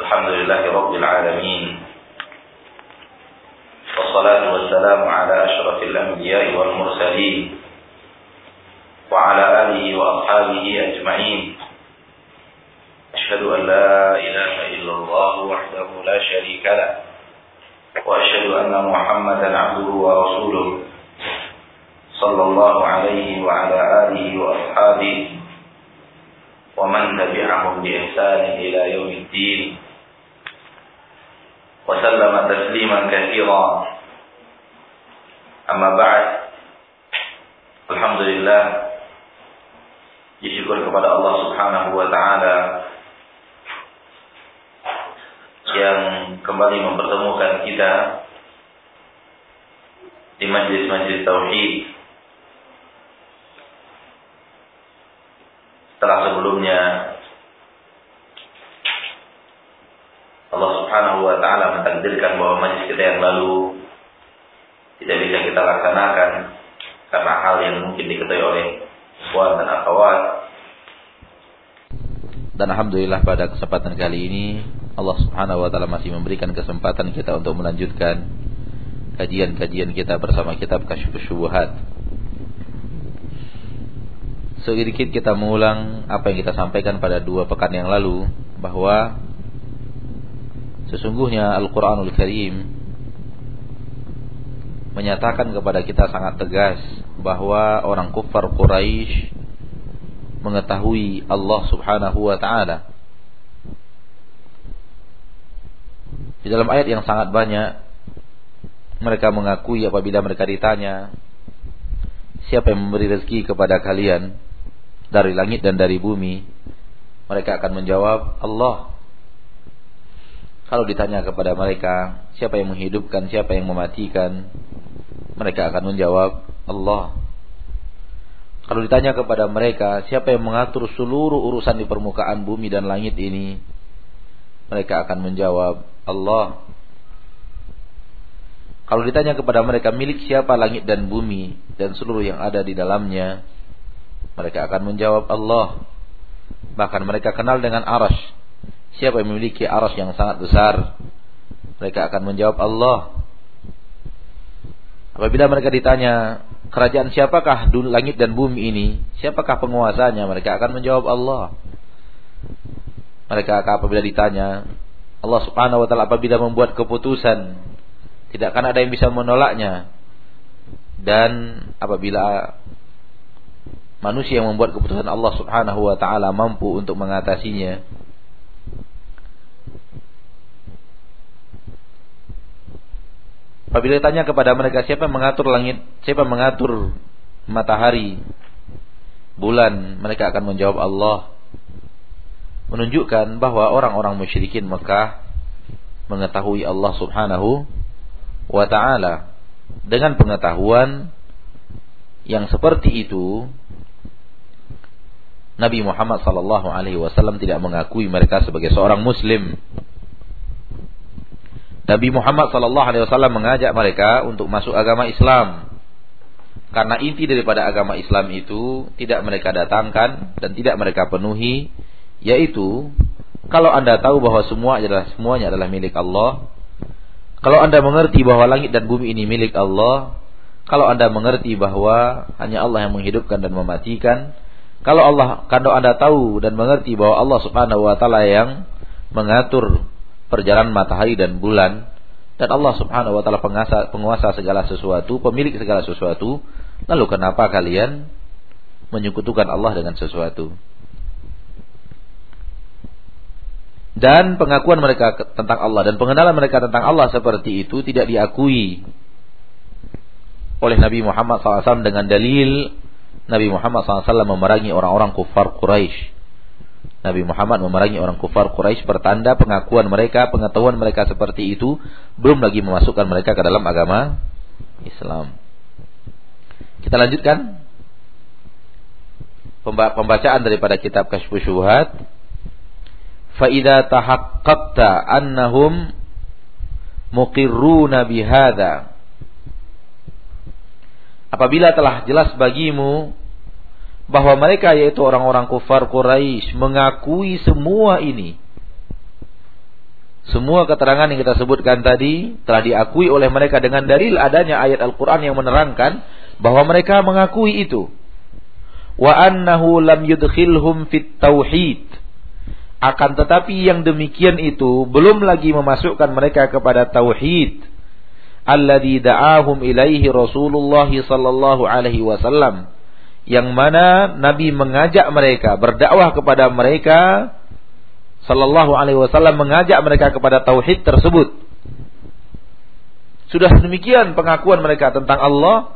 الحمد لله رب العالمين والصلاة والسلام على أشرف الأنبياء والمرسلين وعلى آله وأصحابه أجمعين. أشهد أن لا إله إلا الله وحده لا شريك له وأشهد أن محمدا عبده ورسوله صلى الله عليه وعلى آله وأصحابه ومن تبعهم بإحسان إلى يوم الدين. وسلم تسليما كثيرا أما بعد الحمد لله disyukur kepada Allah Subhanahu wa taala yang kembali mempertemukan kita di majlis-majlis tauhid setelah sebelumnya wa taala mentakdirkan bahwa majlis kita yang lalu tidak bisa kita laksanakan karena hal yang mungkin diketahui oleh ikhwan dan akhwat. Dan alhamdulillah pada kesempatan kali ini Allah Subhanahu wa taala masih memberikan kesempatan kita untuk melanjutkan kajian-kajian kita bersama kitab Kasyfus Syubhat. Sedikit kita mengulang apa yang kita sampaikan pada dua pekan yang lalu bahwa Sesungguhnya Al-Quranul Karim menyatakan kepada kita sangat tegas bahwa orang kufar Quraisy mengetahui Allah Subhanahu wa taala. Di dalam ayat yang sangat banyak mereka mengakui apabila mereka ditanya siapa yang memberi rezeki kepada kalian dari langit dan dari bumi mereka akan menjawab Allah kalau ditanya kepada mereka, siapa yang menghidupkan, siapa yang mematikan, mereka akan menjawab, Allah. Kalau ditanya kepada mereka, siapa yang mengatur seluruh urusan di permukaan bumi dan langit ini, mereka akan menjawab, Allah. Kalau ditanya kepada mereka, milik siapa langit dan bumi dan seluruh yang ada di dalamnya, mereka akan menjawab, Allah. Bahkan mereka kenal dengan arash Siapa yang memiliki aras yang sangat besar? Mereka akan menjawab Allah. Apabila mereka ditanya, kerajaan siapakah langit dan bumi ini? Siapakah penguasanya? Mereka akan menjawab Allah. Mereka akan apabila ditanya, Allah Subhanahu wa taala apabila membuat keputusan, tidak akan ada yang bisa menolaknya. Dan apabila manusia yang membuat keputusan Allah Subhanahu wa taala mampu untuk mengatasinya, Apabila ditanya kepada mereka siapa yang mengatur langit, siapa yang mengatur matahari, bulan, mereka akan menjawab Allah. Menunjukkan bahwa orang-orang musyrikin Mekah mengetahui Allah Subhanahu wa taala. Dengan pengetahuan yang seperti itu Nabi Muhammad sallallahu alaihi wasallam tidak mengakui mereka sebagai seorang muslim Nabi Muhammad sallallahu alaihi wasallam mengajak mereka untuk masuk agama Islam. Karena inti daripada agama Islam itu tidak mereka datangkan dan tidak mereka penuhi yaitu kalau Anda tahu bahwa semua adalah semuanya adalah milik Allah, kalau Anda mengerti bahwa langit dan bumi ini milik Allah, kalau Anda mengerti bahwa hanya Allah yang menghidupkan dan mematikan, kalau Allah kalau Anda tahu dan mengerti bahwa Allah Subhanahu wa taala yang mengatur perjalanan matahari dan bulan. Dan Allah Subhanahu wa taala penguasa penguasa segala sesuatu, pemilik segala sesuatu, lalu kenapa kalian menyekutukan Allah dengan sesuatu? Dan pengakuan mereka tentang Allah dan pengenalan mereka tentang Allah seperti itu tidak diakui oleh Nabi Muhammad SAW dengan dalil Nabi Muhammad SAW memerangi orang-orang kufar Quraisy Nabi Muhammad memerangi orang kufar Quraisy pertanda pengakuan mereka, pengetahuan mereka seperti itu, belum lagi memasukkan mereka ke dalam agama Islam. Kita lanjutkan pembacaan daripada kitab Kasyfus Syubhat. Fa idza tahaqqaqta annahum muqirruna bihadza Apabila telah jelas bagimu bahwa mereka yaitu orang-orang kufar Quraisy mengakui semua ini. Semua keterangan yang kita sebutkan tadi telah diakui oleh mereka dengan dalil adanya ayat Al-Quran yang menerangkan bahwa mereka mengakui itu. Wa annahu lam yudkhilhum fit tauhid. Akan tetapi yang demikian itu belum lagi memasukkan mereka kepada tauhid. Alladhi da'ahum ilaihi Rasulullah sallallahu alaihi wasallam. Yang mana Nabi mengajak mereka, berdakwah kepada mereka Sallallahu Alaihi Wasallam mengajak mereka kepada tauhid tersebut. Sudah demikian pengakuan mereka tentang Allah,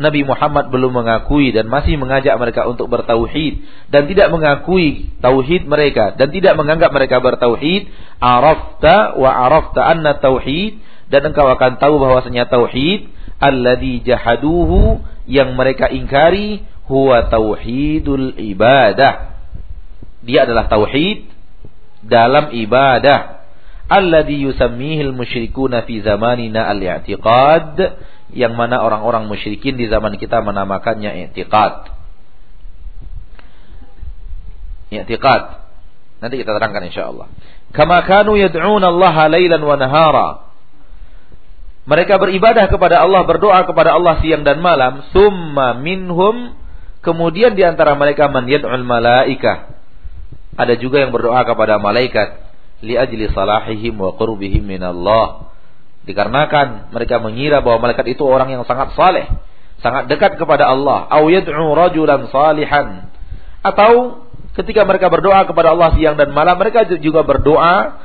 Nabi Muhammad belum mengakui dan masih mengajak mereka untuk bertauhid dan tidak mengakui tauhid mereka dan tidak menganggap mereka bertauhid. Arafta wa arafta anna tauhid dan engkau akan tahu bahwasanya tauhid alladhi jahaduhu yang mereka ingkari huwa tauhidul ibadah. Dia adalah tauhid dalam ibadah alladhi yusammihil musyrikuna fi zamanina al-i'tiqad yang mana orang-orang musyrikin di zaman kita menamakannya i'tiqad. I'tiqad. Nanti kita terangkan insyaallah. Kama kanu yad'una Allah lailan wa nahara. Mereka beribadah kepada Allah, berdoa kepada Allah siang dan malam, summa minhum kemudian di antara mereka man yad'ul malaikah ada juga yang berdoa kepada malaikat li ajli salahihim wa qurbihim minallah. Dikarenakan mereka mengira bahwa malaikat itu orang yang sangat saleh, sangat dekat kepada Allah. Au yad'u rajulan salihan. Atau ketika mereka berdoa kepada Allah siang dan malam, mereka juga berdoa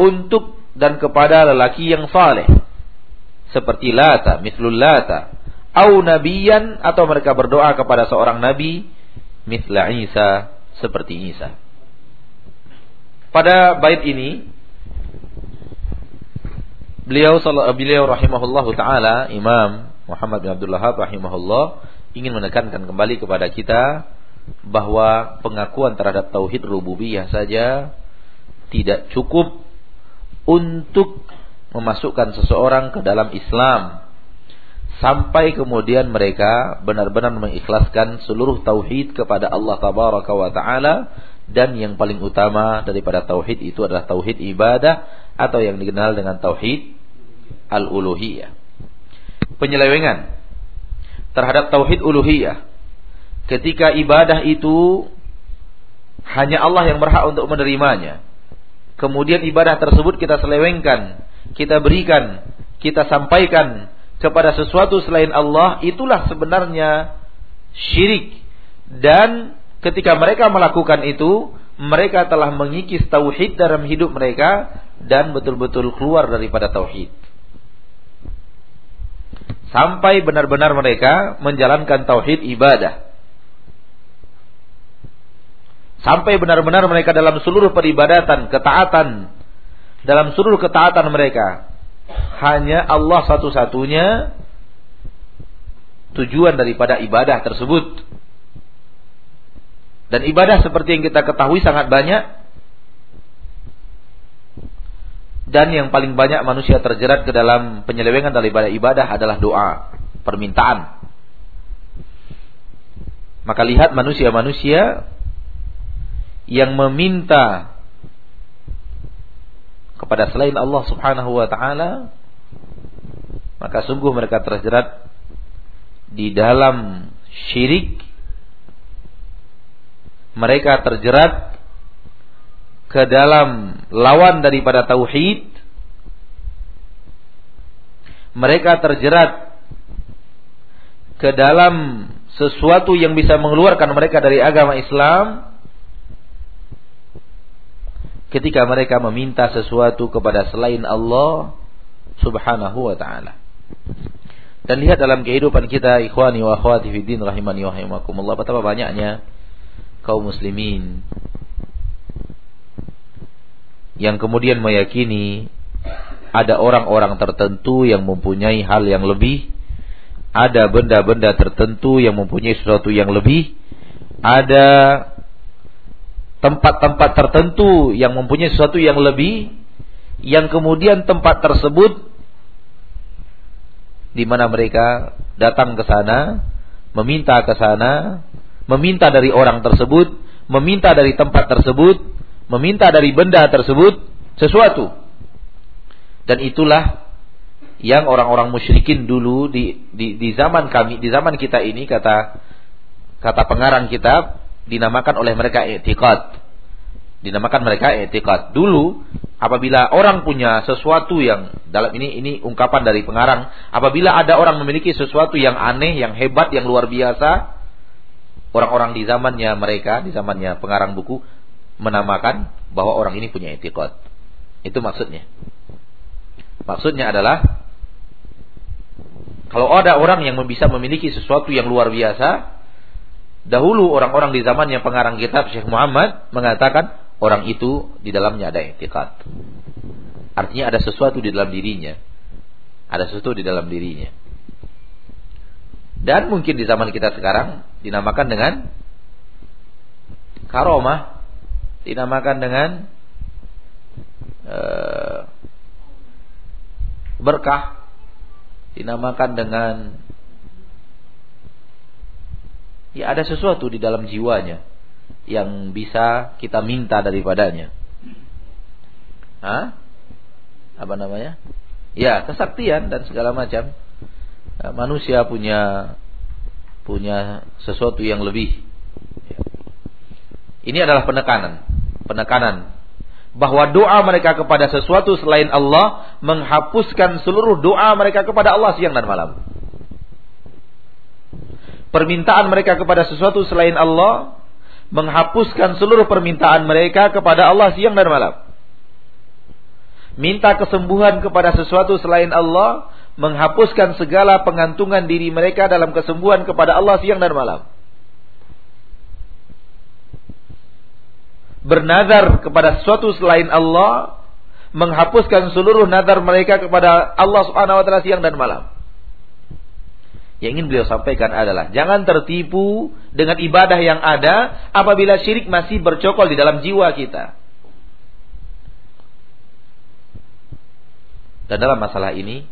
untuk dan kepada lelaki yang saleh. Seperti Lata, mislul Lata. Au nabiyan atau mereka berdoa kepada seorang nabi, misla Isa, seperti Isa. Pada bait ini beliau beliau rahimahullah taala Imam Muhammad bin Abdul Wahab rahimahullah ingin menekankan kembali kepada kita bahwa pengakuan terhadap tauhid rububiyah saja tidak cukup untuk memasukkan seseorang ke dalam Islam sampai kemudian mereka benar-benar mengikhlaskan seluruh tauhid kepada Allah tabaraka wa taala dan yang paling utama daripada tauhid itu adalah tauhid ibadah atau yang dikenal dengan tauhid al-uluhiyah. Penyelewengan terhadap tauhid uluhiyah ketika ibadah itu hanya Allah yang berhak untuk menerimanya. Kemudian ibadah tersebut kita selewengkan, kita berikan, kita sampaikan kepada sesuatu selain Allah itulah sebenarnya syirik. Dan ketika mereka melakukan itu mereka telah mengikis tauhid dalam hidup mereka dan betul-betul keluar daripada tauhid. Sampai benar-benar mereka menjalankan tauhid ibadah. Sampai benar-benar mereka dalam seluruh peribadatan ketaatan dalam seluruh ketaatan mereka hanya Allah satu-satunya tujuan daripada ibadah tersebut. Dan ibadah seperti yang kita ketahui sangat banyak. Dan yang paling banyak manusia terjerat ke dalam penyelewengan daripada ibadah adalah doa, permintaan. Maka lihat manusia-manusia yang meminta kepada selain Allah Subhanahu wa taala maka sungguh mereka terjerat di dalam syirik. Mereka terjerat ke dalam lawan daripada tauhid. Mereka terjerat ke dalam sesuatu yang bisa mengeluarkan mereka dari agama Islam ketika mereka meminta sesuatu kepada selain Allah Subhanahu wa taala. Dan lihat dalam kehidupan kita ikhwani wa akhwati fi din rahimani wa rahimakumullah betapa banyaknya kaum muslimin yang kemudian meyakini ada orang-orang tertentu yang mempunyai hal yang lebih, ada benda-benda tertentu yang mempunyai sesuatu yang lebih, ada tempat-tempat tertentu yang mempunyai sesuatu yang lebih yang kemudian tempat tersebut di mana mereka datang ke sana, meminta ke sana, meminta dari orang tersebut, meminta dari tempat tersebut, meminta dari benda tersebut sesuatu. Dan itulah yang orang-orang musyrikin dulu di, di di zaman kami, di zaman kita ini kata kata pengarang kitab dinamakan oleh mereka i'tiqad. Dinamakan mereka i'tiqad. Dulu apabila orang punya sesuatu yang dalam ini ini ungkapan dari pengarang, apabila ada orang memiliki sesuatu yang aneh, yang hebat, yang luar biasa, orang-orang di zamannya mereka, di zamannya pengarang buku menamakan bahwa orang ini punya i'tiqad. Itu maksudnya. Maksudnya adalah kalau ada orang yang bisa memiliki sesuatu yang luar biasa, dahulu orang-orang di zaman yang pengarang kitab Syekh Muhammad mengatakan orang itu di dalamnya ada etikat. Artinya ada sesuatu di dalam dirinya. Ada sesuatu di dalam dirinya. Dan mungkin di zaman kita sekarang dinamakan dengan karomah, dinamakan dengan uh, berkah dinamakan dengan ya ada sesuatu di dalam jiwanya yang bisa kita minta daripadanya. Hah? Apa namanya? Ya, kesaktian dan segala macam. Ya, manusia punya punya sesuatu yang lebih. Ini adalah penekanan, penekanan bahwa doa mereka kepada sesuatu selain Allah menghapuskan seluruh doa mereka kepada Allah siang dan malam. Permintaan mereka kepada sesuatu selain Allah menghapuskan seluruh permintaan mereka kepada Allah siang dan malam. Minta kesembuhan kepada sesuatu selain Allah menghapuskan segala pengantungan diri mereka dalam kesembuhan kepada Allah siang dan malam. bernazar kepada sesuatu selain Allah menghapuskan seluruh nazar mereka kepada Allah Subhanahu wa taala siang dan malam. Yang ingin beliau sampaikan adalah jangan tertipu dengan ibadah yang ada apabila syirik masih bercokol di dalam jiwa kita. Dan dalam masalah ini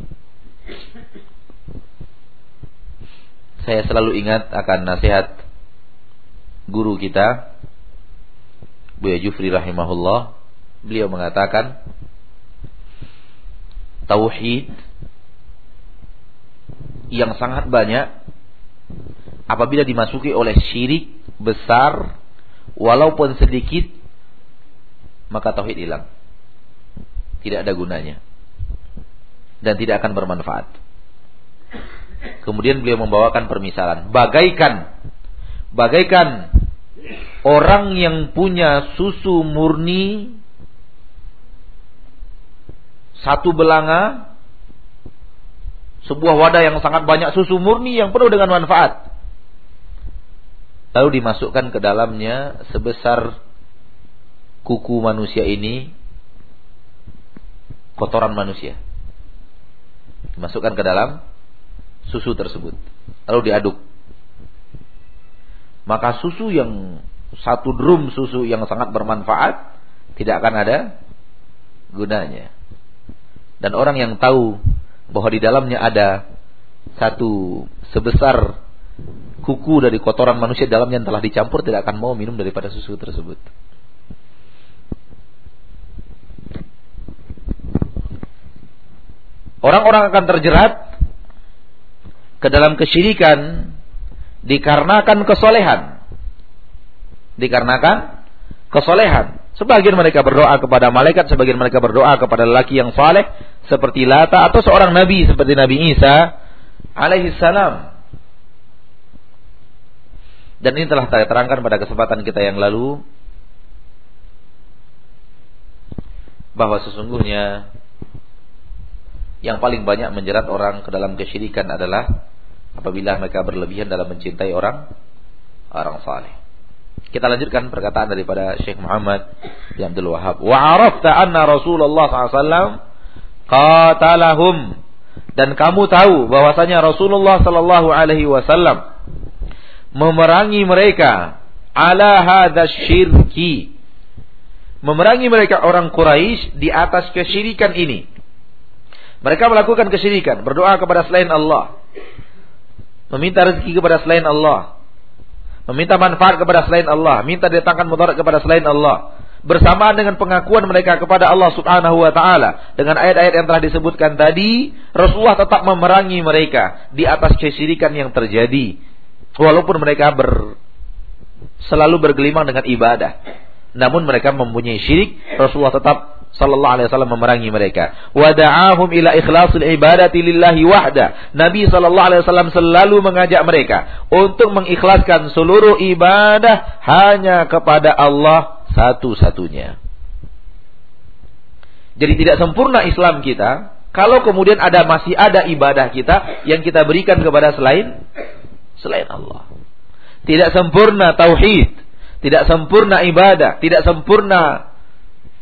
saya selalu ingat akan nasihat guru kita Buya Jufri rahimahullah beliau mengatakan tauhid yang sangat banyak apabila dimasuki oleh syirik besar walaupun sedikit maka tauhid hilang. Tidak ada gunanya. Dan tidak akan bermanfaat. Kemudian beliau membawakan permisalan. Bagaikan bagaikan orang yang punya susu murni satu belanga sebuah wadah yang sangat banyak susu murni yang penuh dengan manfaat. Lalu dimasukkan ke dalamnya sebesar kuku manusia ini kotoran manusia. Dimasukkan ke dalam susu tersebut. Lalu diaduk. Maka susu yang satu drum susu yang sangat bermanfaat tidak akan ada gunanya. Dan orang yang tahu bahwa di dalamnya ada satu sebesar kuku dari kotoran manusia dalamnya yang telah dicampur tidak akan mau minum daripada susu tersebut. Orang-orang akan terjerat ke dalam kesyirikan dikarenakan kesolehan dikarenakan kesolehan. Sebagian mereka berdoa kepada malaikat, sebagian mereka berdoa kepada lelaki yang saleh seperti Lata atau seorang nabi seperti Nabi Isa alaihi salam. Dan ini telah saya terangkan pada kesempatan kita yang lalu bahwa sesungguhnya yang paling banyak menjerat orang ke dalam kesyirikan adalah apabila mereka berlebihan dalam mencintai orang orang saleh. Kita lanjutkan perkataan daripada Syekh Muhammad bin Abdul Wahab. Wa arafta anna Rasulullah SAW qatalahum. Dan kamu tahu bahwasanya Rasulullah sallallahu alaihi wasallam memerangi mereka ala hadza syirki. Memerangi mereka orang Quraisy di atas kesyirikan ini. Mereka melakukan kesyirikan berdoa kepada selain Allah. Meminta rezeki kepada selain Allah. Meminta manfaat kepada selain Allah, minta datangkan mudarat kepada selain Allah, bersamaan dengan pengakuan mereka kepada Allah Subhanahu wa taala dengan ayat-ayat yang telah disebutkan tadi, Rasulullah tetap memerangi mereka di atas kesyirikan yang terjadi. Walaupun mereka ber, selalu bergelimang dengan ibadah. Namun mereka mempunyai syirik, Rasulullah tetap sallallahu alaihi wasallam memerangi mereka. Wada'ahum ila ikhlasil ibadati lillahi wahda. Nabi sallallahu alaihi wasallam selalu mengajak mereka untuk mengikhlaskan seluruh ibadah hanya kepada Allah satu-satunya. Jadi tidak sempurna Islam kita kalau kemudian ada masih ada ibadah kita yang kita berikan kepada selain selain Allah. Tidak sempurna tauhid, tidak sempurna ibadah, tidak sempurna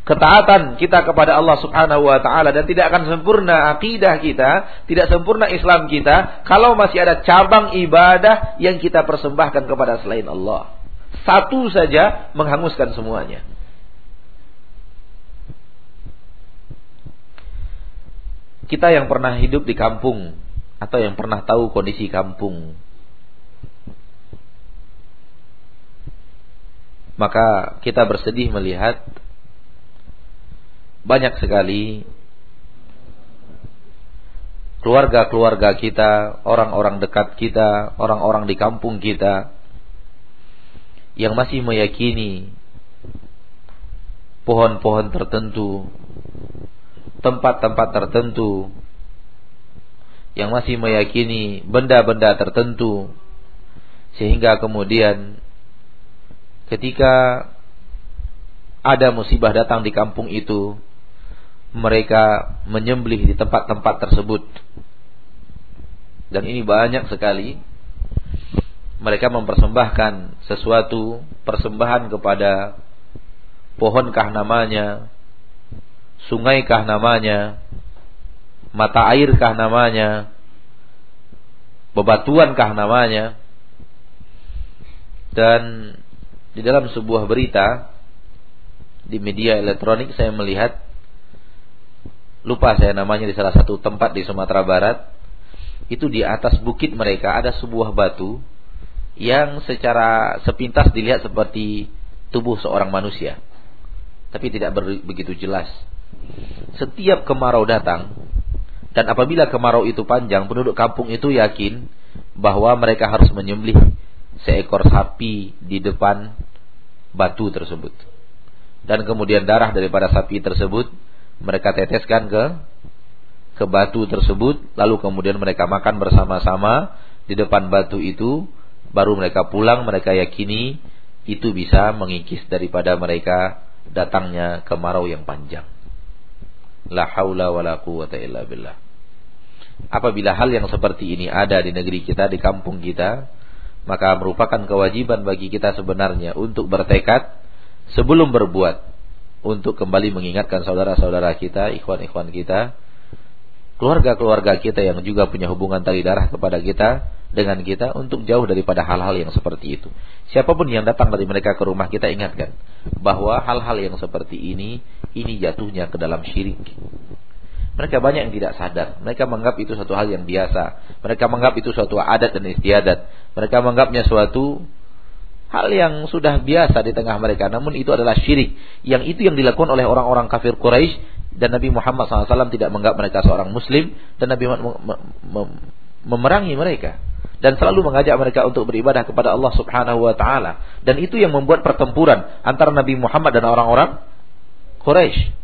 ketaatan kita kepada Allah Subhanahu wa taala dan tidak akan sempurna akidah kita, tidak sempurna Islam kita kalau masih ada cabang ibadah yang kita persembahkan kepada selain Allah. Satu saja menghanguskan semuanya. Kita yang pernah hidup di kampung atau yang pernah tahu kondisi kampung maka kita bersedih melihat banyak sekali keluarga-keluarga kita, orang-orang dekat kita, orang-orang di kampung kita yang masih meyakini pohon-pohon tertentu, tempat-tempat tertentu, yang masih meyakini benda-benda tertentu, sehingga kemudian ketika ada musibah datang di kampung itu, mereka menyembelih di tempat-tempat tersebut. Dan ini banyak sekali mereka mempersembahkan sesuatu persembahan kepada pohonkah namanya, sungaikah namanya, mata airkah namanya, bebatuankah namanya. Dan di dalam sebuah berita di media elektronik saya melihat lupa saya namanya di salah satu tempat di Sumatera Barat. Itu di atas bukit mereka ada sebuah batu yang secara sepintas dilihat seperti tubuh seorang manusia. Tapi tidak begitu jelas. Setiap kemarau datang dan apabila kemarau itu panjang penduduk kampung itu yakin bahwa mereka harus menyembelih seekor sapi di depan batu tersebut. Dan kemudian darah daripada sapi tersebut mereka teteskan ke ke batu tersebut lalu kemudian mereka makan bersama-sama di depan batu itu baru mereka pulang mereka yakini itu bisa mengikis daripada mereka datangnya kemarau yang panjang. La haula wala quwata illa billah. Apabila hal yang seperti ini ada di negeri kita di kampung kita maka merupakan kewajiban bagi kita sebenarnya untuk bertekad sebelum berbuat untuk kembali mengingatkan saudara-saudara kita, ikhwan-ikhwan kita, keluarga-keluarga kita yang juga punya hubungan tali darah kepada kita dengan kita untuk jauh daripada hal-hal yang seperti itu. Siapa pun yang datang dari mereka ke rumah kita ingatkan bahwa hal-hal yang seperti ini ini jatuhnya ke dalam syirik. Mereka banyak yang tidak sadar. Mereka menganggap itu suatu hal yang biasa. Mereka menganggap itu suatu adat dan istiadat. Mereka menganggapnya suatu Hal yang sudah biasa di tengah mereka. Namun itu adalah syirik. Yang itu yang dilakukan oleh orang-orang kafir Quraisy dan Nabi Muhammad SAW tidak menganggap mereka seorang Muslim dan Nabi Muhammad memerangi mereka dan selalu mengajak mereka untuk beribadah kepada Allah Subhanahu wa taala dan itu yang membuat pertempuran antara Nabi Muhammad dan orang-orang Quraisy.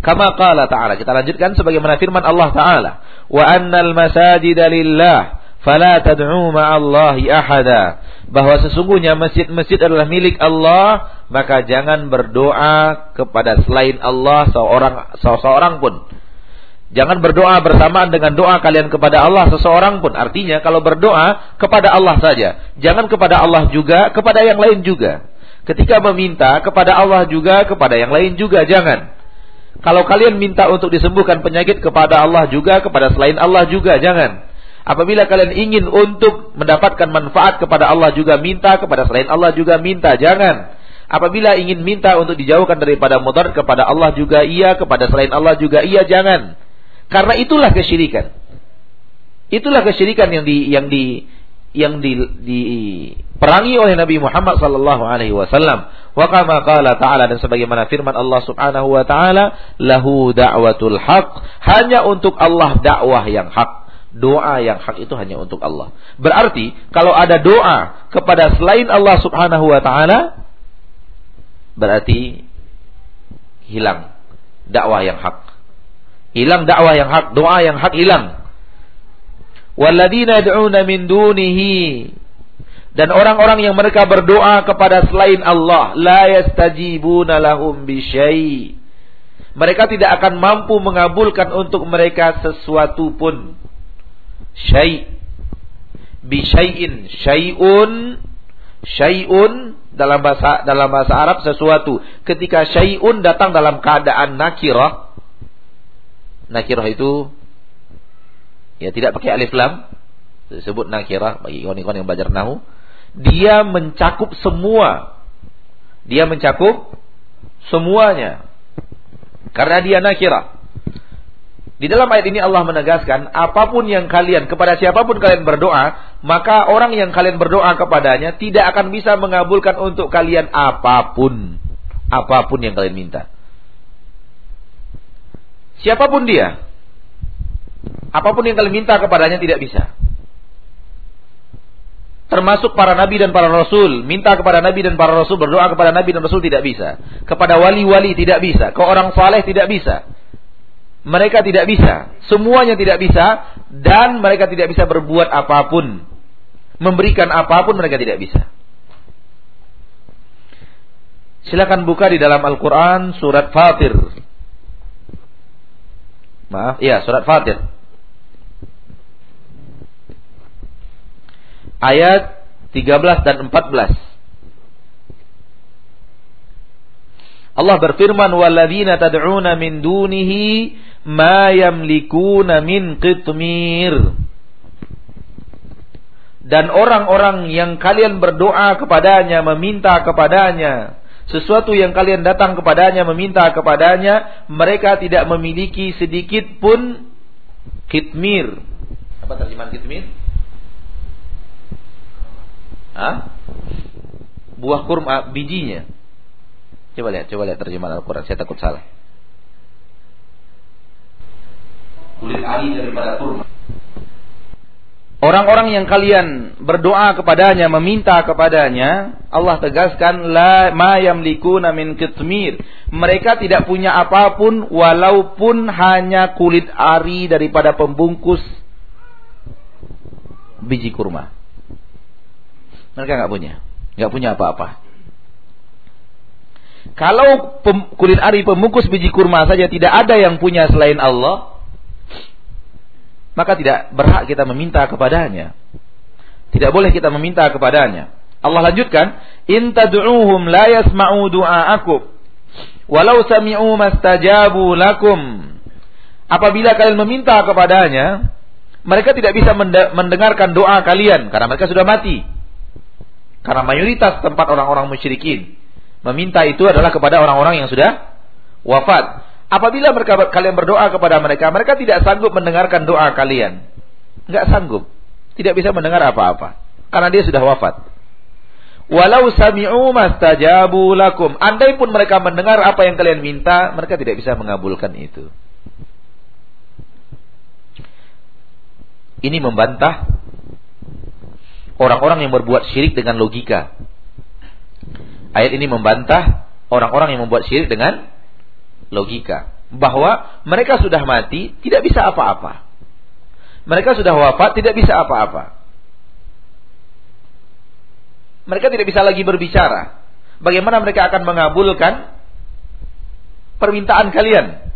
Kama qala ta'ala kita lanjutkan sebagaimana firman Allah taala wa annal masajida lillah fala tad'u ma'allahi ahada bahwa sesungguhnya masjid-masjid adalah milik Allah maka jangan berdoa kepada selain Allah seorang seseorang pun. Jangan berdoa bersamaan dengan doa kalian kepada Allah seseorang pun. Artinya kalau berdoa kepada Allah saja jangan kepada Allah juga kepada yang lain juga. Ketika meminta kepada Allah juga kepada yang lain juga jangan. Kalau kalian minta untuk disembuhkan penyakit kepada Allah juga kepada selain Allah juga jangan Apabila kalian ingin untuk mendapatkan manfaat kepada Allah juga minta, kepada selain Allah juga minta, jangan. Apabila ingin minta untuk dijauhkan daripada mudarat kepada Allah juga iya, kepada selain Allah juga iya, jangan. Karena itulah kesyirikan. Itulah kesyirikan yang di yang di yang diperangi oleh Nabi Muhammad sallallahu alaihi wasallam. Wa kama qala ta'ala dan sebagaimana firman Allah Subhanahu wa taala, lahu da'watul haq, hanya untuk Allah dakwah yang hak. Doa yang hak itu hanya untuk Allah. Berarti kalau ada doa kepada selain Allah Subhanahu wa taala berarti hilang dakwah yang hak. Hilang dakwah yang hak, doa yang hak hilang. Walladzina yad'una min dunihi dan orang-orang yang mereka berdoa kepada selain Allah la yastajibuna lahum bisyai mereka tidak akan mampu mengabulkan untuk mereka sesuatu pun syai. Bisyai'in syai'un. Syai'un. Dalam bahasa dalam bahasa Arab sesuatu. Ketika syai'un datang dalam keadaan nakirah. Nakirah itu ya tidak pakai alif lam. Disebut nakirah bagi kawan-kawan yang belajar nahu. Dia mencakup semua. Dia mencakup semuanya. Karena dia nakirah di dalam ayat ini Allah menegaskan apa pun yang kalian kepada siapa pun kalian berdoa maka orang yang kalian berdoa kepadanya tidak akan bisa mengabulkan untuk kalian apa pun apa pun yang kalian minta siapa pun dia Apa pun yang kalian minta kepadanya tidak bisa. Termasuk para nabi dan para rasul. Minta kepada nabi dan para rasul. Berdoa kepada nabi dan rasul tidak bisa. Kepada wali-wali tidak bisa. Ke orang saleh tidak bisa. Mereka tidak bisa. Semuanya tidak bisa. Dan mereka tidak bisa berbuat apa pun. Memberikan apa pun mereka tidak bisa. Silakan buka di dalam Al-Quran surat Fatir. Maaf, iya surat Fatir. ayat 13 dan 14. Allah berfirman walladzina tad'una min dunihi ma yamlikuna min qitmir. Dan orang-orang yang kalian berdoa kepadanya, meminta kepadanya, sesuatu yang kalian datang kepadanya, meminta kepadanya, mereka tidak memiliki sedikit pun kitmir. Apa terjemahan kitmir? Hah? Buah kurma bijinya. Coba lihat, coba lihat terjemahan Al-Quran. Saya takut salah. Kulit ari daripada kurma. Orang-orang yang kalian berdoa kepadanya, meminta kepadanya, Allah tegaskan la ma yamlikuna min kitmir. Mereka tidak punya apa pun walaupun hanya kulit ari daripada pembungkus biji kurma. Mereka nggak punya, nggak punya apa-apa. Kalau kulit ari pembungkus biji kurma saja tidak ada yang punya selain Allah, maka tidak berhak kita meminta kepadanya. Tidak boleh kita meminta kepadanya. Allah lanjutkan, "In tad'uuhum la yasma'u du'aakum walau sami'u mastajabu lakum." Apabila kalian meminta kepadanya, mereka tidak bisa mendengarkan doa kalian karena mereka sudah mati. Karena mayoritas tempat orang-orang musyrikin meminta itu adalah kepada orang-orang yang sudah wafat. Apabila mereka kalian berdoa kepada mereka, mereka tidak sanggup mendengarkan doa kalian. Enggak sanggup. Tidak bisa mendengar apa-apa. Karena dia sudah wafat. Walau sami'u mastajabu lakum. Andai pun mereka mendengar apa yang kalian minta, mereka tidak bisa mengabulkan itu. Ini membantah orang-orang yang berbuat syirik dengan logika. Ayat ini membantah orang-orang yang membuat syirik dengan logika. Bahwa mereka sudah mati, tidak bisa apa-apa. Mereka sudah wafat, tidak bisa apa-apa. Mereka tidak bisa lagi berbicara. Bagaimana mereka akan mengabulkan permintaan kalian?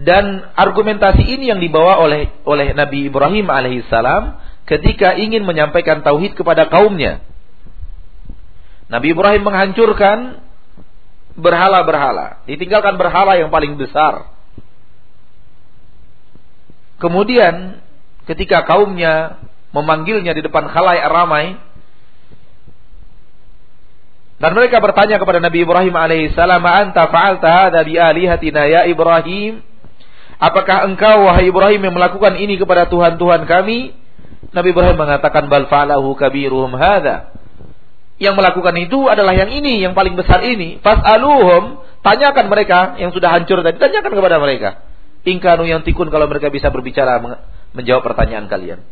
Dan argumentasi ini yang dibawa oleh oleh Nabi Ibrahim alaihissalam ketika ingin menyampaikan tauhid kepada kaumnya. Nabi Ibrahim menghancurkan berhala-berhala, ditinggalkan berhala yang paling besar. Kemudian ketika kaumnya memanggilnya di depan khalayak ramai dan mereka bertanya kepada Nabi Ibrahim alaihissalam, "Anta fa'alta hadza bi ya Ibrahim?" Apakah engkau wahai Ibrahim yang melakukan ini kepada Tuhan-Tuhan kami? Nabi Ibrahim mengatakan bal fa'alahu kabiruhum hadza. Yang melakukan itu adalah yang ini, yang paling besar ini. Fas'aluhum, tanyakan mereka yang sudah hancur tadi, tanyakan kepada mereka. Ingkanu yang tikun kalau mereka bisa berbicara menjawab pertanyaan kalian.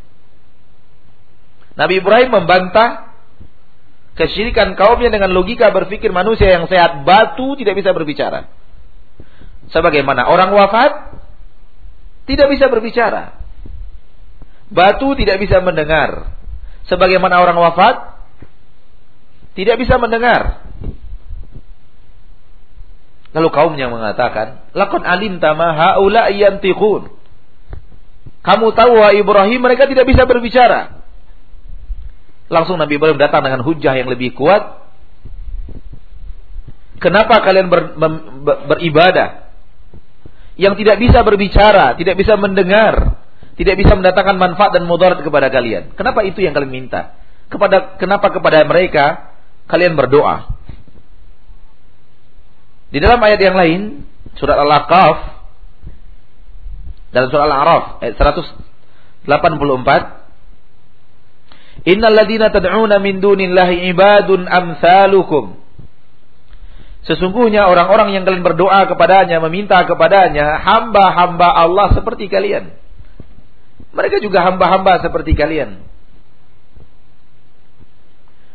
Nabi Ibrahim membantah kesyirikan kaumnya dengan logika berpikir manusia yang sehat. Batu tidak bisa berbicara. Sebagaimana orang wafat tidak bisa berbicara. Batu tidak bisa mendengar. Sebagaimana orang wafat tidak bisa mendengar. Lalu kaumnya mengatakan, "Lakon alim tama haula yantiqun." Kamu tahu wahai Ibrahim mereka tidak bisa berbicara. Langsung Nabi Ibrahim datang dengan hujah yang lebih kuat. Kenapa kalian ber, ber, ber, beribadah yang tidak bisa berbicara, tidak bisa mendengar, tidak bisa mendatangkan manfaat dan mudarat kepada kalian? Kenapa itu yang kalian minta? Kepada kenapa kepada mereka kalian berdoa. Di dalam ayat yang lain, surat Al-Aqaf dalam surat Al-A'raf ayat 184 Innal ladina tad'una min dunillahi ibadun amsalukum Sesungguhnya orang-orang yang kalian berdoa kepadanya, meminta kepadanya, hamba-hamba Allah seperti kalian. Mereka juga hamba-hamba seperti kalian.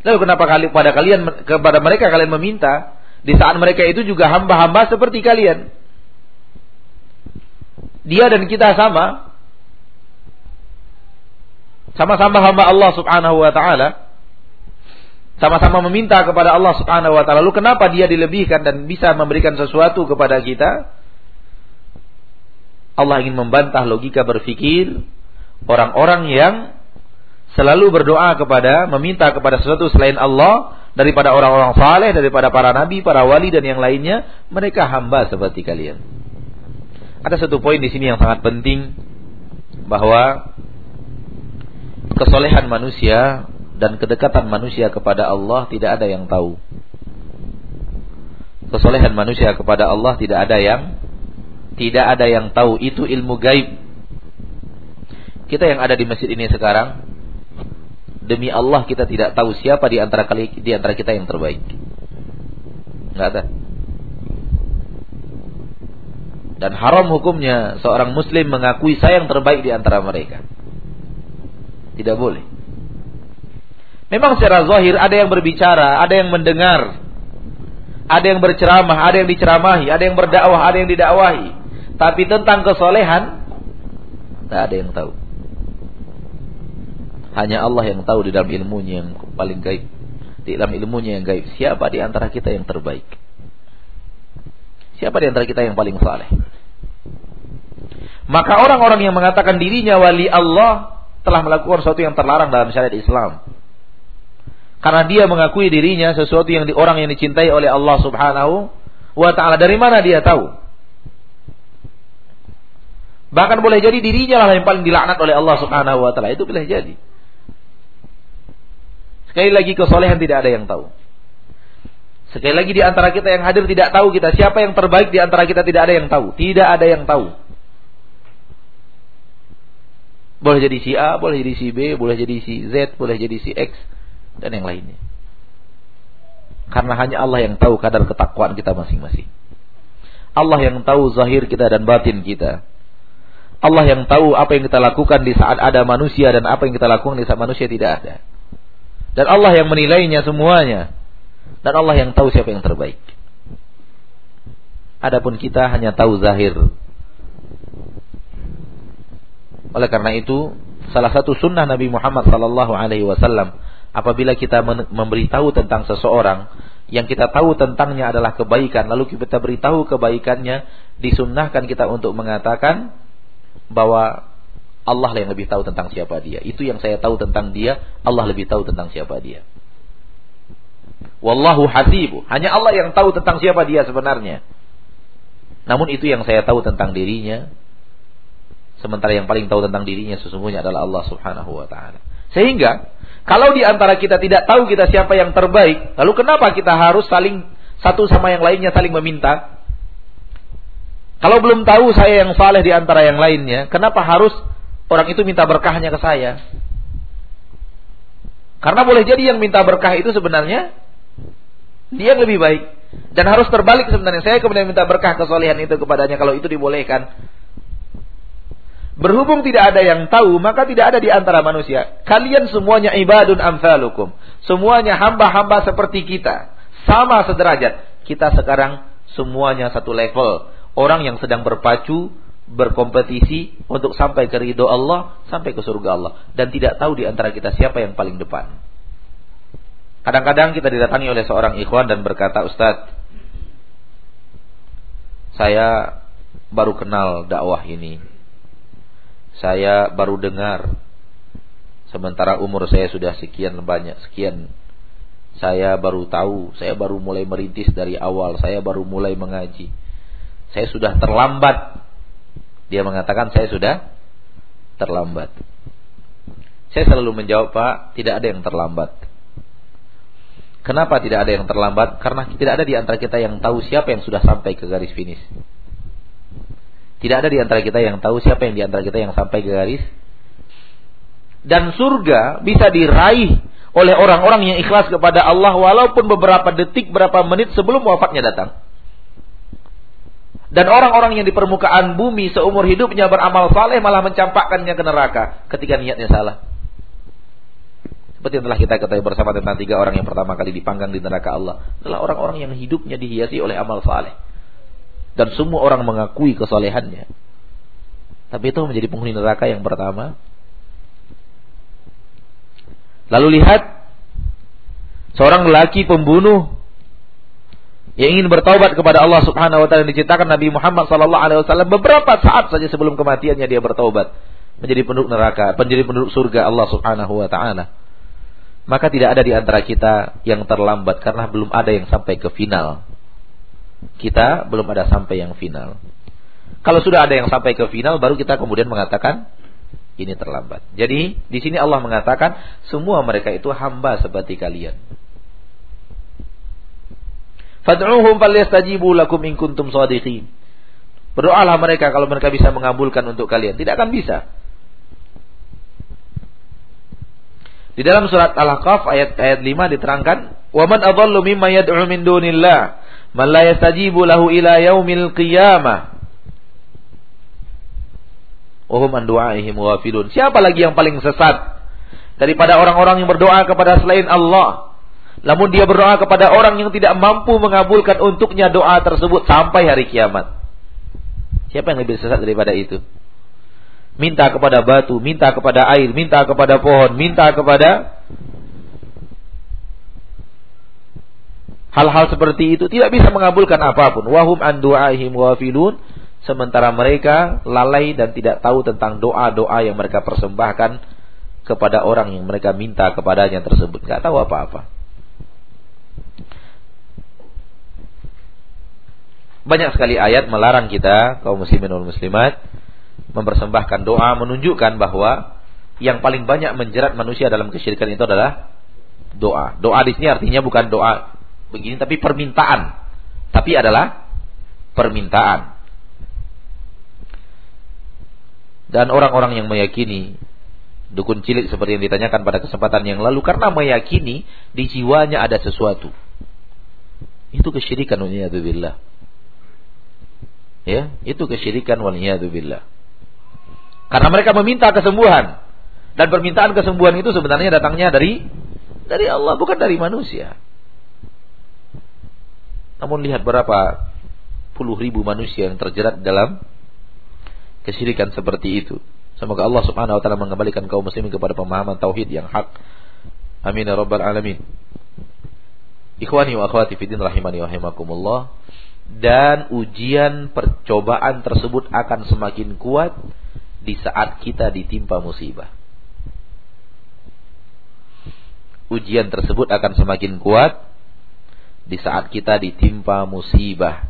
Lalu kenapa kali pada kalian kepada mereka kalian meminta di saat mereka itu juga hamba-hamba seperti kalian? Dia dan kita sama. Sama-sama hamba Allah Subhanahu wa taala. Sama-sama meminta kepada Allah Subhanahu wa taala. Lalu kenapa dia dilebihkan dan bisa memberikan sesuatu kepada kita? Allah ingin membantah logika berpikir orang-orang yang selalu berdoa kepada, meminta kepada sesuatu selain Allah daripada orang-orang saleh, daripada para nabi, para wali dan yang lainnya, mereka hamba seperti kalian. Ada satu poin di sini yang sangat penting bahwa kesolehan manusia dan kedekatan manusia kepada Allah tidak ada yang tahu. Kesolehan manusia kepada Allah tidak ada yang tidak ada yang tahu itu ilmu gaib. Kita yang ada di masjid ini sekarang demi Allah kita tidak tahu siapa di antara kali di antara kita yang terbaik. Enggak ada. Dan haram hukumnya seorang muslim mengakui saya yang terbaik di antara mereka. Tidak boleh. Memang secara zahir ada yang berbicara, ada yang mendengar, ada yang berceramah, ada yang diceramahi, ada yang berdakwah, ada yang didakwahi. Tapi tentang kesolehan, tidak ada yang tahu. Hanya Allah yang tahu di dalam ilmunya yang paling gaib. Di dalam ilmunya yang gaib. Siapa di antara kita yang terbaik? Siapa di antara kita yang paling saleh? Maka orang-orang yang mengatakan dirinya wali Allah telah melakukan sesuatu yang terlarang dalam syariat Islam. Karena dia mengakui dirinya sesuatu yang di orang yang dicintai oleh Allah Subhanahu wa taala. Dari mana dia tahu? Bahkan boleh jadi dirinya lah yang paling dilaknat oleh Allah Subhanahu wa taala. Itu boleh jadi. Sekali lagi kesolehan tidak ada yang tahu. Sekali lagi di antara kita yang hadir tidak tahu kita siapa yang terbaik di antara kita tidak ada yang tahu. Tidak ada yang tahu. Boleh jadi si A, boleh jadi si B, boleh jadi si Z, boleh jadi si X dan yang lainnya. Karena hanya Allah yang tahu kadar ketakwaan kita masing-masing. Allah yang tahu zahir kita dan batin kita. Allah yang tahu apa yang kita lakukan di saat ada manusia dan apa yang kita lakukan di saat manusia tidak ada. Dan Allah yang menilainya semuanya. Dan Allah yang tahu siapa yang terbaik. Adapun kita hanya tahu zahir. Oleh karena itu, salah satu sunnah Nabi Muhammad sallallahu alaihi wasallam apabila kita memberitahu tentang seseorang yang kita tahu tentangnya adalah kebaikan lalu kita beritahu kebaikannya disunnahkan kita untuk mengatakan bahwa Allah yang lebih tahu tentang siapa dia. Itu yang saya tahu tentang dia, Allah lebih tahu tentang siapa dia. Wallahu hasibu. Hanya Allah yang tahu tentang siapa dia sebenarnya. Namun itu yang saya tahu tentang dirinya. Sementara yang paling tahu tentang dirinya sesungguhnya adalah Allah Subhanahu wa taala. Sehingga kalau di antara kita tidak tahu kita siapa yang terbaik, lalu kenapa kita harus saling satu sama yang lainnya saling meminta? Kalau belum tahu saya yang saleh di antara yang lainnya, kenapa harus Orang itu minta berkahnya ke saya. Karena boleh jadi yang minta berkah itu sebenarnya dia lebih baik. Dan harus terbalik sebenarnya. Saya kemudian minta berkah kesolehan itu kepadanya kalau itu dibolehkan. Berhubung tidak ada yang tahu, maka tidak ada di antara manusia. Kalian semuanya ibadun amfalukum. Semuanya hamba-hamba seperti kita. Sama sederajat. Kita sekarang semuanya satu level. Orang yang sedang berpacu, berkompetisi untuk sampai ke ridho Allah, sampai ke surga Allah. Dan tidak tahu di antara kita siapa yang paling depan. Kadang-kadang kita didatangi oleh seorang ikhwan dan berkata, Ustadz, saya baru kenal dakwah ini. Saya baru dengar. Sementara umur saya sudah sekian banyak sekian. Saya baru tahu saya baru mulai merintis dari awal. Saya baru mulai mengaji. Saya sudah terlambat dia mengatakan saya sudah terlambat saya selalu menjawab Pak tidak ada yang terlambat Kenapa tidak ada yang terlambat? Karena tidak ada di antara kita yang tahu siapa yang sudah sampai ke garis finish. Tidak ada di antara kita yang tahu siapa yang di antara kita yang sampai ke garis. Dan surga bisa diraih oleh orang-orang yang ikhlas kepada Allah walaupun beberapa detik, beberapa menit sebelum wafatnya datang. Dan orang-orang yang di permukaan bumi seumur hidupnya beramal saleh malah mencampakkannya ke neraka ketika niatnya salah. Seperti yang telah kita ketahui bersama tentang tiga orang yang pertama kali dipanggang di neraka Allah. Adalah orang-orang yang hidupnya dihiasi oleh amal saleh dan semua orang mengakui kesolehannya. Tapi itu menjadi penghuni neraka yang pertama. Lalu lihat seorang lelaki pembunuh yang ingin bertaubat kepada Allah Subhanahu wa taala diciptakan Nabi Muhammad sallallahu alaihi wasallam beberapa saat saja sebelum kematiannya dia bertaubat menjadi penduduk neraka, menjadi penduduk surga Allah Subhanahu wa taala. Maka tidak ada di antara kita yang terlambat karena belum ada yang sampai ke final kita belum ada sampai yang final. Kalau sudah ada yang sampai ke final, baru kita kemudian mengatakan ini terlambat. Jadi di sini Allah mengatakan semua mereka itu hamba seperti kalian. Fad'uhum falyastajibu lakum in kuntum shadiqin. Berdoalah mereka kalau mereka bisa mengabulkan untuk kalian. Tidak akan bisa. Di dalam surat Al-Ahqaf ayat ayat 5 diterangkan, "Wa man adhallu mimma yad'u min dunillah man la yastajibu lahu ila yaumil qiyamah wa hum an du'aihim ghafilun. Siapa lagi yang paling sesat daripada orang-orang yang berdoa kepada selain Allah? Namun dia berdoa kepada orang yang tidak mampu mengabulkan untuknya doa tersebut sampai hari kiamat. Siapa yang lebih sesat daripada itu? Minta kepada batu, minta kepada air, minta kepada pohon, minta kepada Hal-hal seperti itu tidak bisa mengabulkan apa pun. Wahum an du'aihim wafilun. Sementara mereka lalai dan tidak tahu tentang doa-doa yang mereka persembahkan kepada orang yang mereka minta kepadanya tersebut. Gak tahu apa-apa. Banyak sekali ayat melarang kita kaum muslimin dan muslimat mempersembahkan doa menunjukkan bahwa yang paling banyak menjerat manusia dalam kesyirikan itu adalah doa. Doa di sini artinya bukan doa begini tapi permintaan. Tapi adalah permintaan. Dan orang-orang yang meyakini dukun cilik seperti yang ditanyakan pada kesempatan yang lalu karena meyakini di jiwanya ada sesuatu. Itu kesyirikan waliyadzubillah. Ya, itu kesyirikan waliyadzubillah. Karena mereka meminta kesembuhan dan permintaan kesembuhan itu sebenarnya datangnya dari dari Allah bukan dari manusia. Namun lihat berapa puluh ribu manusia yang terjerat dalam kesyirikan seperti itu. Semoga Allah Subhanahu wa taala mengembalikan kaum muslimin kepada pemahaman tauhid yang hak. Amin ya rabbal alamin. Ikhwani wa akhwati rahimani wa rahimakumullah. Dan ujian percobaan tersebut akan semakin kuat di saat kita ditimpa musibah. Ujian tersebut akan semakin kuat di saat kita ditimpa musibah.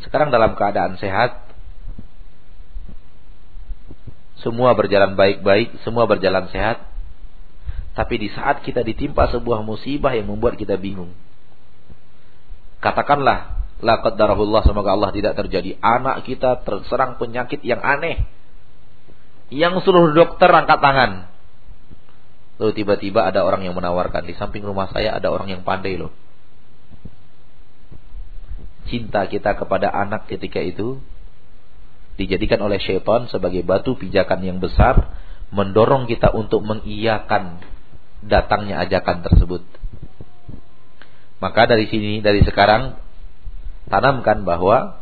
Sekarang dalam keadaan sehat, semua berjalan baik-baik, semua berjalan sehat. Tapi di saat kita ditimpa sebuah musibah yang membuat kita bingung. Katakanlah, la qaddarahullah semoga Allah tidak terjadi. Anak kita terserang penyakit yang aneh. Yang seluruh dokter angkat tangan. Lalu tiba-tiba ada orang yang menawarkan di samping rumah saya ada orang yang pandai loh. Cinta kita kepada anak ketika itu dijadikan oleh syaitan sebagai batu pijakan yang besar mendorong kita untuk mengiyakan datangnya ajakan tersebut. Maka dari sini dari sekarang tanamkan bahwa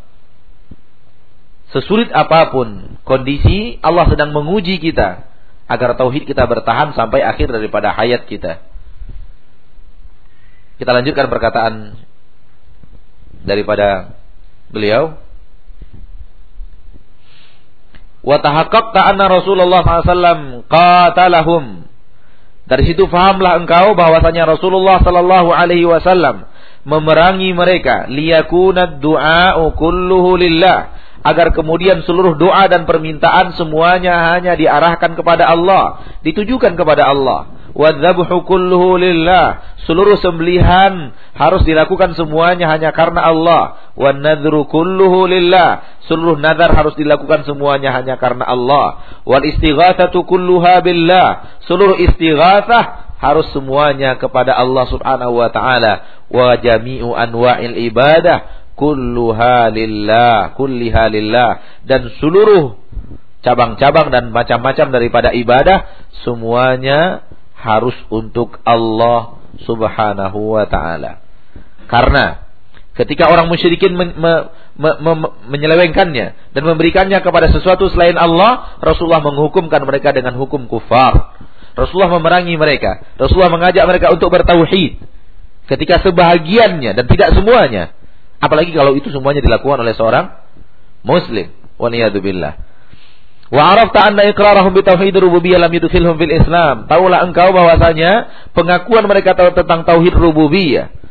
sesulit apa pun kondisi Allah sedang menguji kita agar tauhid kita bertahan sampai akhir daripada hayat kita. Kita lanjutkan perkataan daripada beliau. Wa tahaqqaqta anna Rasulullah SAW qatalahum. Dari situ fahamlah engkau bahwasanya Rasulullah sallallahu alaihi wasallam memerangi mereka liyakuna du'a'u kulluhu lillah agar kemudian seluruh doa dan permintaan semuanya hanya diarahkan kepada Allah, ditujukan kepada Allah. Wadzabhu kulluhu lillah. Seluruh sembelihan harus dilakukan semuanya hanya karena Allah. Wan nadru kulluhu lillah. Seluruh nazar harus dilakukan semuanya hanya karena Allah. Wal istighatsatu kulluha billah. Seluruh istighatsah harus semuanya kepada Allah Subhanahu wa taala. Wa jami'u anwa'il ibadah kulluha lillah, kulliha lillah dan seluruh cabang-cabang dan macam-macam daripada ibadah semuanya harus untuk Allah Subhanahu wa taala. Karena ketika orang musyrikin men, me, me, me, menyelewengkannya dan memberikannya kepada sesuatu selain Allah, Rasulullah menghukumkan mereka dengan hukum kufar. Rasulullah memerangi mereka. Rasulullah mengajak mereka untuk bertauhid. Ketika sebahagiannya dan tidak semuanya Apalagi kalau itu semuanya dilakukan oleh seorang muslim. Waliyadzubillah. Wa arafta anna iqrarahum bi tauhid rububiyyah lam yudkhilhum fil Islam. Taulah engkau bahwasanya pengakuan mereka tentang tauhid rububiyah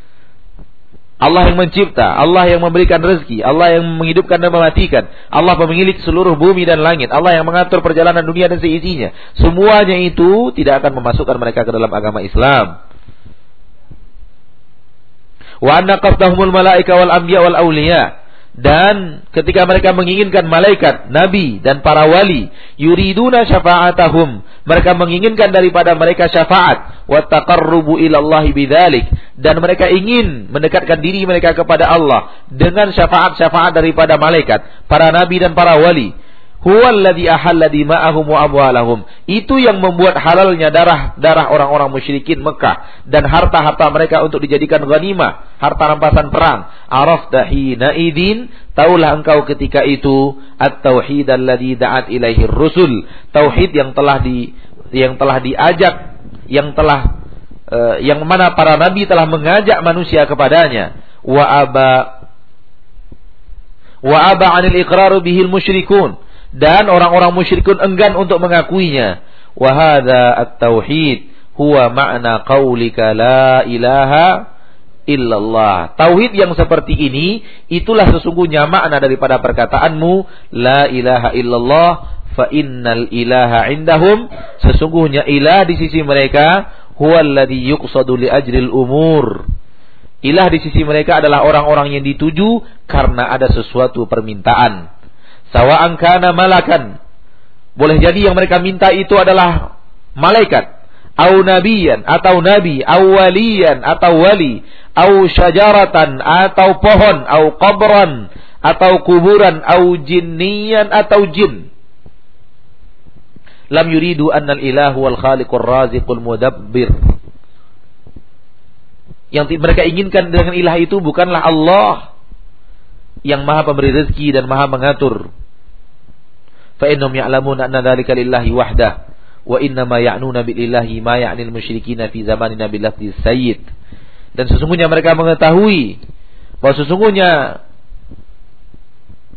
Allah yang mencipta, Allah yang memberikan rezeki, Allah yang menghidupkan dan mematikan, Allah pemilik seluruh bumi dan langit, Allah yang mengatur perjalanan dunia dan seisinya. Semuanya itu tidak akan memasukkan mereka ke dalam agama Islam. Wa anna qasdahumul malaika wal anbiya wal awliya. Dan ketika mereka menginginkan malaikat, nabi dan para wali, yuriduna syafa'atahum. Mereka menginginkan daripada mereka syafaat. Wa taqarrubu bidzalik. Dan mereka ingin mendekatkan diri mereka kepada Allah dengan syafaat-syafaat daripada malaikat, para nabi dan para wali huwallazi ahalla dima'ahum wa. Itu yang membuat halalnya darah darah orang-orang musyrikin Mekah dan harta-harta mereka untuk dijadikan ghanimah, harta rampasan perang. Arafta hina idin, taulah engkau ketika itu at-tauhid alladzi da'at ilaihi rusul. Tauhid yang telah di yang telah diajak, yang telah uh, yang mana para nabi telah mengajak manusia kepadanya. Wa aba wa aba 'anil iqrar bihil musyrikun dan orang-orang musyrikun enggan untuk mengakuinya. Wahada at-tauhid huwa makna qaulika la ilaha illallah. Tauhid yang seperti ini itulah sesungguhnya makna daripada perkataanmu la ilaha illallah fa innal ilaha indahum sesungguhnya ilah di sisi mereka huwa alladhi yuqsadu li ajril umur. Ilah di sisi mereka adalah orang-orang yang dituju karena ada sesuatu permintaan. Sawa'an kana malakan. Boleh jadi yang mereka minta itu adalah malaikat. Au nabiyan atau nabi. Au waliyan atau wali. Au syajaratan atau pohon. Au qabran atau kuburan. Au jinniyan atau jin. Lam yuridu annal ilahu wal khaliqur raziqul mudabbir. Yang mereka inginkan dengan ilah itu bukanlah Allah yang maha pemberi rezeki dan maha mengatur fa innahum ya'lamun anna dzalika lillahi wahdah wa inna billahi ma ya'nil musyrikina fi dan sesungguhnya mereka mengetahui bahwa sesungguhnya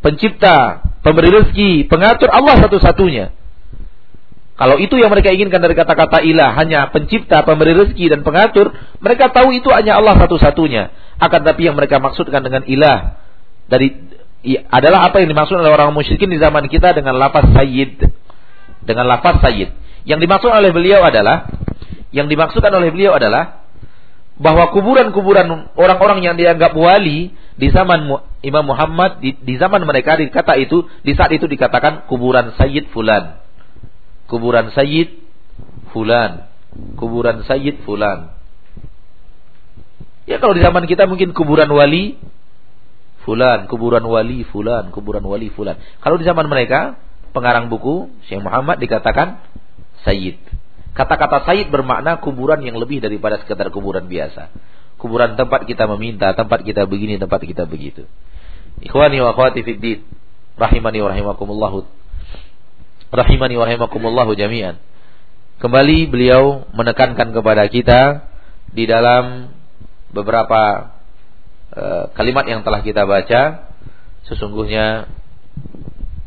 pencipta, pemberi rezeki, pengatur Allah satu-satunya. Kalau itu yang mereka inginkan dari kata-kata ilah, hanya pencipta, pemberi rezeki dan pengatur, mereka tahu itu hanya Allah satu-satunya. Akan tapi yang mereka maksudkan dengan ilah dari adalah apa yang dimaksud oleh orang musyrikin di zaman kita dengan lafaz sayyid. Dengan lafaz sayyid. Yang dimaksud oleh beliau adalah yang dimaksudkan oleh beliau adalah bahwa kuburan-kuburan orang-orang yang dianggap wali di zaman Imam Muhammad di, di zaman mereka di kata itu di saat itu dikatakan kuburan Sayyid fulan. Kuburan Sayyid fulan. kuburan Sayyid Fulan. Ya kalau di zaman kita mungkin kuburan wali Fulan, kuburan wali Fulan, kuburan wali Fulan. Kalau di zaman mereka, pengarang buku Syekh Muhammad dikatakan Sayyid. Kata-kata Sayyid bermakna kuburan yang lebih daripada sekedar kuburan biasa. Kuburan tempat kita meminta, tempat kita begini, tempat kita begitu. Ikhwani wa akhwati fid din, rahimani wa rahimakumullah. Rahimani wa rahimakumullah jami'an. Kembali beliau menekankan kepada kita di dalam beberapa kalimat yang telah kita baca sesungguhnya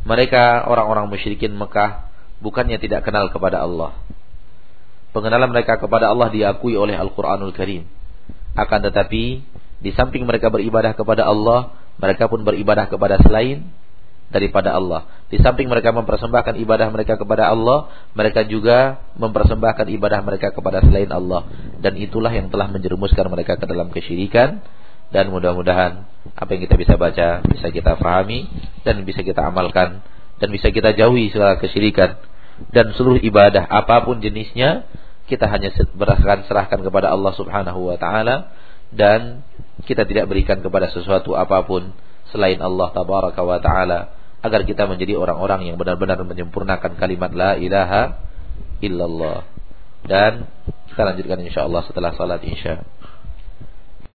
mereka orang-orang musyrikin Mekah bukannya tidak kenal kepada Allah. Pengenalan mereka kepada Allah diakui oleh Al-Qur'anul Karim. Akan tetapi di samping mereka beribadah kepada Allah, mereka pun beribadah kepada selain daripada Allah. Di samping mereka mempersembahkan ibadah mereka kepada Allah, mereka juga mempersembahkan ibadah mereka kepada selain Allah. Dan itulah yang telah menjerumuskan mereka ke dalam kesyirikan. Dan mudah-mudahan apa yang kita bisa baca, bisa kita fahami, dan bisa kita amalkan, dan bisa kita jauhi segala kesyirikan. Dan seluruh ibadah apa pun jenisnya, kita hanya berasakan serahkan kepada Allah subhanahu wa ta'ala. Dan kita tidak berikan kepada sesuatu apa pun selain Allah tabaraka wa taala agar kita menjadi orang-orang yang benar-benar menyempurnakan kalimat la ilaha illallah. Dan kita lanjutkan insyaallah setelah salat isya.